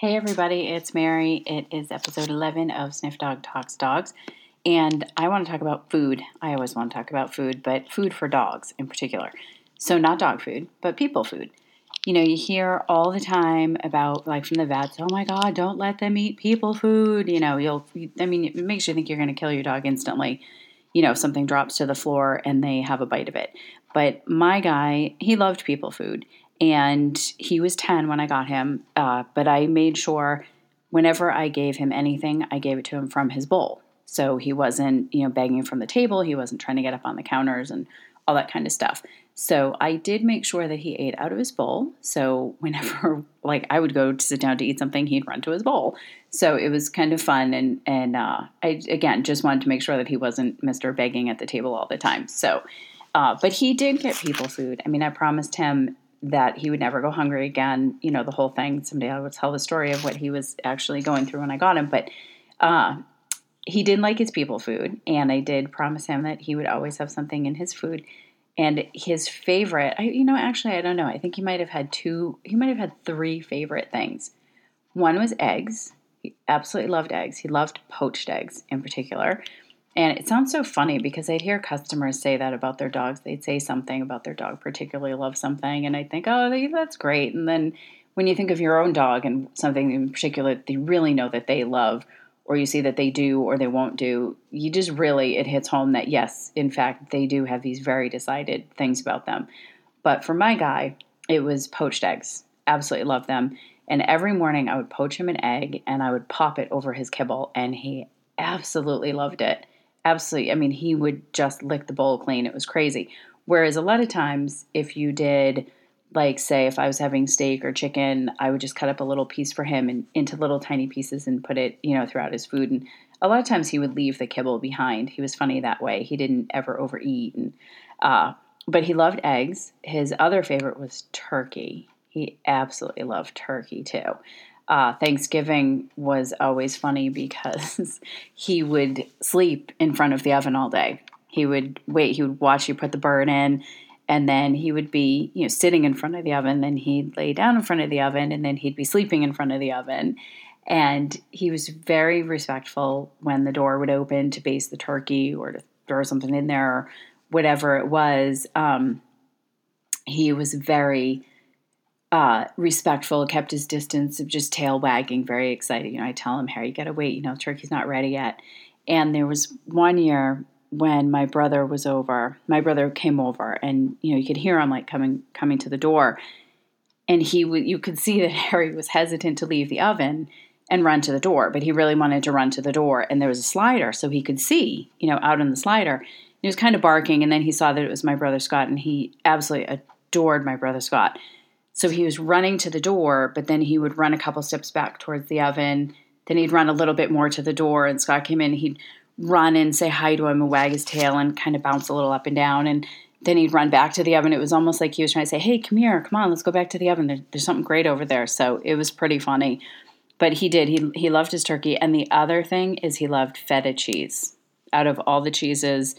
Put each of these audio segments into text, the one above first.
Hey everybody, it's Mary. It is episode 11 of Sniff Dog Talks Dogs, and I want to talk about food. I always want to talk about food, but food for dogs in particular. So, not dog food, but people food. You know, you hear all the time about, like, from the vets, oh my God, don't let them eat people food. You know, you'll, I mean, it makes you think you're going to kill your dog instantly. You know, something drops to the floor and they have a bite of it. But my guy, he loved people food and he was 10 when I got him. Uh, but I made sure whenever I gave him anything, I gave it to him from his bowl. So he wasn't, you know, begging from the table. He wasn't trying to get up on the counters and all that kind of stuff. So I did make sure that he ate out of his bowl. So whenever, like, I would go to sit down to eat something, he'd run to his bowl. So it was kind of fun, and and uh, I again just wanted to make sure that he wasn't Mister begging at the table all the time. So, uh, but he did get people food. I mean, I promised him that he would never go hungry again. You know, the whole thing. Someday I will tell the story of what he was actually going through when I got him. But uh, he didn't like his people food, and I did promise him that he would always have something in his food. And his favorite, I, you know, actually, I don't know. I think he might have had two, he might have had three favorite things. One was eggs. He absolutely loved eggs. He loved poached eggs in particular. And it sounds so funny because I'd hear customers say that about their dogs. They'd say something about their dog particularly loves something, and I'd think, oh, that's great. And then when you think of your own dog and something in particular that you really know that they love, or you see that they do or they won't do, you just really, it hits home that yes, in fact, they do have these very decided things about them. But for my guy, it was poached eggs. Absolutely love them. And every morning I would poach him an egg and I would pop it over his kibble, and he absolutely loved it absolutely, I mean, he would just lick the bowl clean. It was crazy. Whereas a lot of times, if you did, like, say, if I was having steak or chicken, I would just cut up a little piece for him and into little tiny pieces and put it, you know, throughout his food. And a lot of times he would leave the kibble behind. He was funny that way. He didn't ever overeat. And, uh, but he loved eggs. His other favorite was turkey. He absolutely loved turkey too uh, Thanksgiving was always funny because he would sleep in front of the oven all day. He would wait, he would watch you put the bird in, and then he would be, you know, sitting in front of the oven. Then he'd lay down in front of the oven, and then he'd be sleeping in front of the oven. And he was very respectful when the door would open to baste the turkey or to throw something in there or whatever it was. Um, he was very uh, respectful, kept his distance just tail wagging, very excited. You know, I tell him, Harry, you gotta wait, you know, turkey's not ready yet. And there was one year when my brother was over, my brother came over and, you know, you could hear him like coming, coming to the door. And he you could see that Harry was hesitant to leave the oven and run to the door, but he really wanted to run to the door. And there was a slider so he could see, you know, out in the slider. He was kind of barking, and then he saw that it was my brother Scott, and he absolutely adored my brother Scott. So he was running to the door, but then he would run a couple steps back towards the oven. Then he'd run a little bit more to the door, and Scott came in. He'd run and say hi to him and wag his tail and kind of bounce a little up and down. And then he'd run back to the oven. It was almost like he was trying to say, Hey, come here, come on, let's go back to the oven. There, there's something great over there. So it was pretty funny. But he did. He, he loved his turkey. And the other thing is he loved feta cheese. Out of all the cheeses,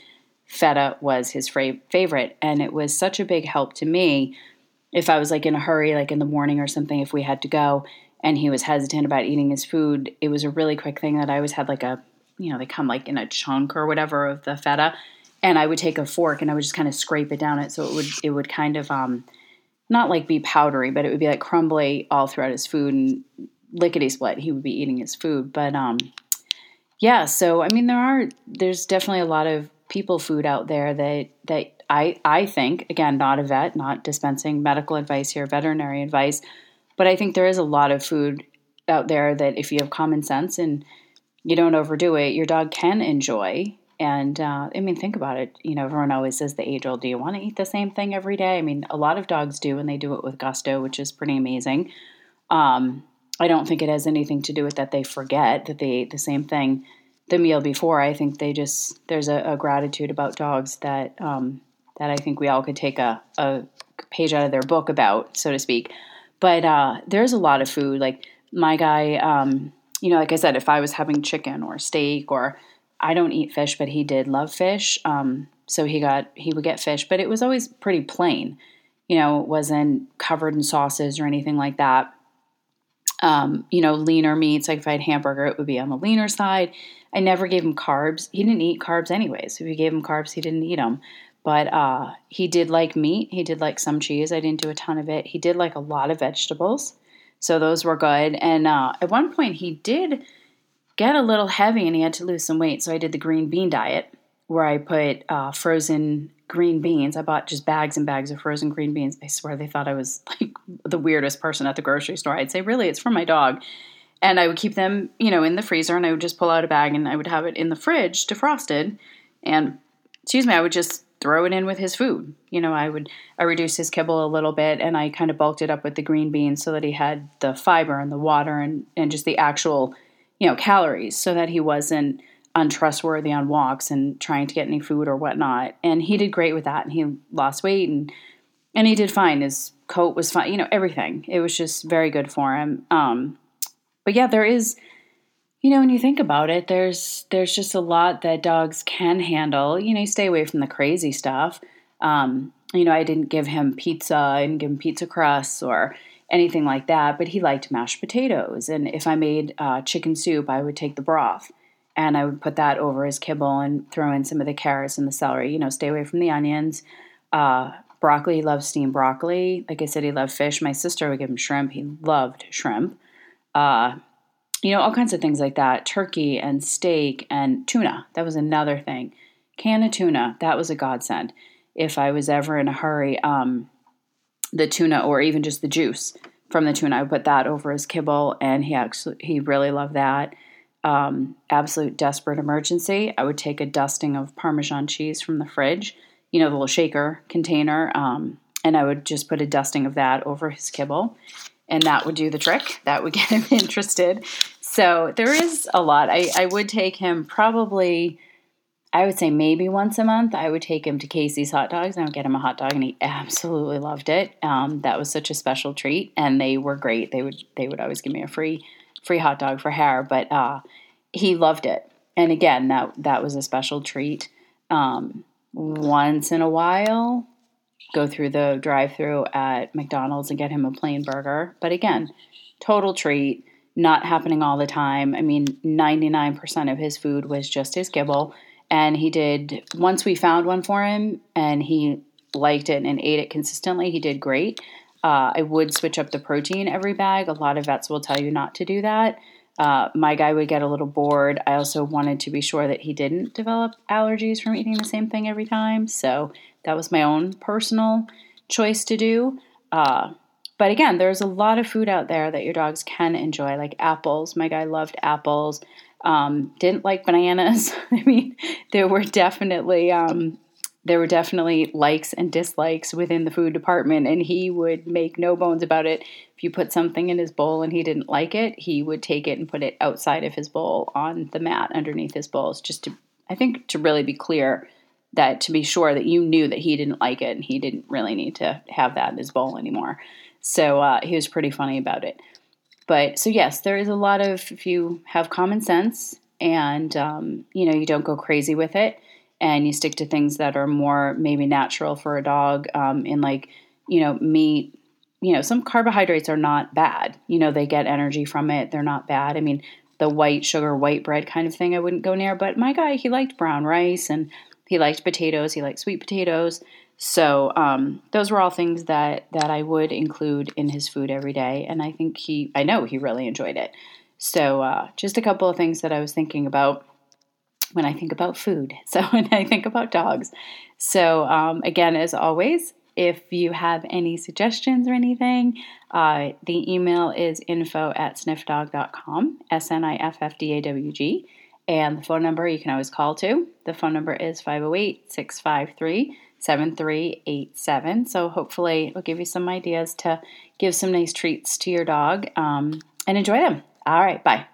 feta was his favorite. And it was such a big help to me if I was like in a hurry, like in the morning or something, if we had to go and he was hesitant about eating his food, it was a really quick thing that I always had like a, you know, they come like in a chunk or whatever of the feta. And I would take a fork and I would just kind of scrape it down it so it would it would kind of um not like be powdery, but it would be like crumbly all throughout his food and lickety split. He would be eating his food. But um yeah, so I mean there are there's definitely a lot of people food out there that that I, I think, again, not a vet, not dispensing medical advice here, veterinary advice, but I think there is a lot of food out there that if you have common sense and you don't overdo it, your dog can enjoy. And uh, I mean, think about it. You know, everyone always says the age old, do you want to eat the same thing every day? I mean, a lot of dogs do, and they do it with gusto, which is pretty amazing. Um, I don't think it has anything to do with that they forget that they ate the same thing the meal before. I think they just, there's a, a gratitude about dogs that um, that I think we all could take a, a page out of their book about, so to speak. But uh, there's a lot of food. Like my guy, um, you know, like I said, if I was having chicken or steak or I don't eat fish, but he did love fish. Um, so he got he would get fish, but it was always pretty plain. You know, it wasn't covered in sauces or anything like that. um, you know, leaner meats. Like if I had hamburger, it would be on the leaner side. I never gave him carbs. He didn't eat carbs anyways. If you gave him carbs, he didn't eat them. But uh, he did like meat. He did like some cheese. I didn't do a ton of it. He did like a lot of vegetables. So those were good. And uh, at one point, he did get a little heavy and he had to lose some weight. So I did the green bean diet where I put uh, frozen green beans. I bought just bags and bags of frozen green beans. I swear they thought I was like the weirdest person at the grocery store. I'd say, really, it's for my dog. And I would keep them, you know, in the freezer and I would just pull out a bag and I would have it in the fridge defrosted. And, excuse me, I would just throw it in with his food. You know, I would I reduced his kibble a little bit and I kind of bulked it up with the green beans so that he had the fiber and the water and, and just the actual, you know, calories so that he wasn't untrustworthy on walks and trying to get any food or whatnot. And he did great with that and he lost weight and and he did fine. His coat was fine, you know, everything. It was just very good for him. Um but yeah, there is you know, when you think about it, there's there's just a lot that dogs can handle. You know, you stay away from the crazy stuff. Um, you know, I didn't give him pizza, I didn't give him pizza crusts or anything like that, but he liked mashed potatoes. And if I made uh, chicken soup, I would take the broth and I would put that over his kibble and throw in some of the carrots and the celery. You know, stay away from the onions. Uh, broccoli, he loves steamed broccoli. Like I said, he loved fish. My sister would give him shrimp. He loved shrimp. Uh, you know, all kinds of things like that. Turkey and steak and tuna. That was another thing. Can of tuna. That was a godsend. If I was ever in a hurry, um, the tuna or even just the juice from the tuna, I would put that over his kibble, and he actually he really loved that. Um, absolute desperate emergency, I would take a dusting of Parmesan cheese from the fridge, you know, the little shaker container, um, and I would just put a dusting of that over his kibble and that would do the trick. That would get him interested. So there is a lot. I, I would take him probably, I would say maybe once a month. I would take him to Casey's Hot Dogs and I would get him a hot dog, and he absolutely loved it. Um, that was such a special treat, and they were great. They would they would always give me a free free hot dog for hair, but uh, he loved it. And again, that that was a special treat. Um, once in a while, go through the drive through at McDonald's and get him a plain burger. But again, total treat, not happening all the time. I mean, 99% of his food was just his kibble. And he did, once we found one for him and he liked it and ate it consistently, he did great. Uh, I would switch up the protein every bag. A lot of vets will tell you not to do that. Uh, my guy would get a little bored. I also wanted to be sure that he didn't develop allergies from eating the same thing every time. So that was my own personal choice to do. Uh, but again, there's a lot of food out there that your dogs can enjoy, like apples. My guy loved apples. Um, didn't like bananas. I mean, there were definitely um, there were definitely likes and dislikes within the food department, and he would make no bones about it. If you put something in his bowl and he didn't like it, he would take it and put it outside of his bowl on the mat underneath his bowls, just to I think to really be clear that to be sure that you knew that he didn't like it and he didn't really need to have that in his bowl anymore. So uh, he was pretty funny about it. But so, yes, there is a lot of, if you have common sense and, um, you know, you don't go crazy with it and you stick to things that are more maybe natural for a dog um, in like, you know, meat, you know, some carbohydrates are not bad. You know, they get energy from it. They're not bad. I mean, the white sugar, white bread kind of thing I wouldn't go near. But my guy, he liked brown rice and he liked potatoes. He liked sweet potatoes. So um, those were all things that that I would include in his food every day, and I think he, I know he really enjoyed it. So uh, just a couple of things that I was thinking about when I think about food. So when I think about dogs. So um, again, as always, if you have any suggestions or anything, uh, the email is info at sniffdawg.com, S N I F F D A W G. And the phone number you can always call to. The phone number is 508 653 7387. So hopefully it'll give you some ideas to give some nice treats to your dog um, and enjoy them. All right, bye.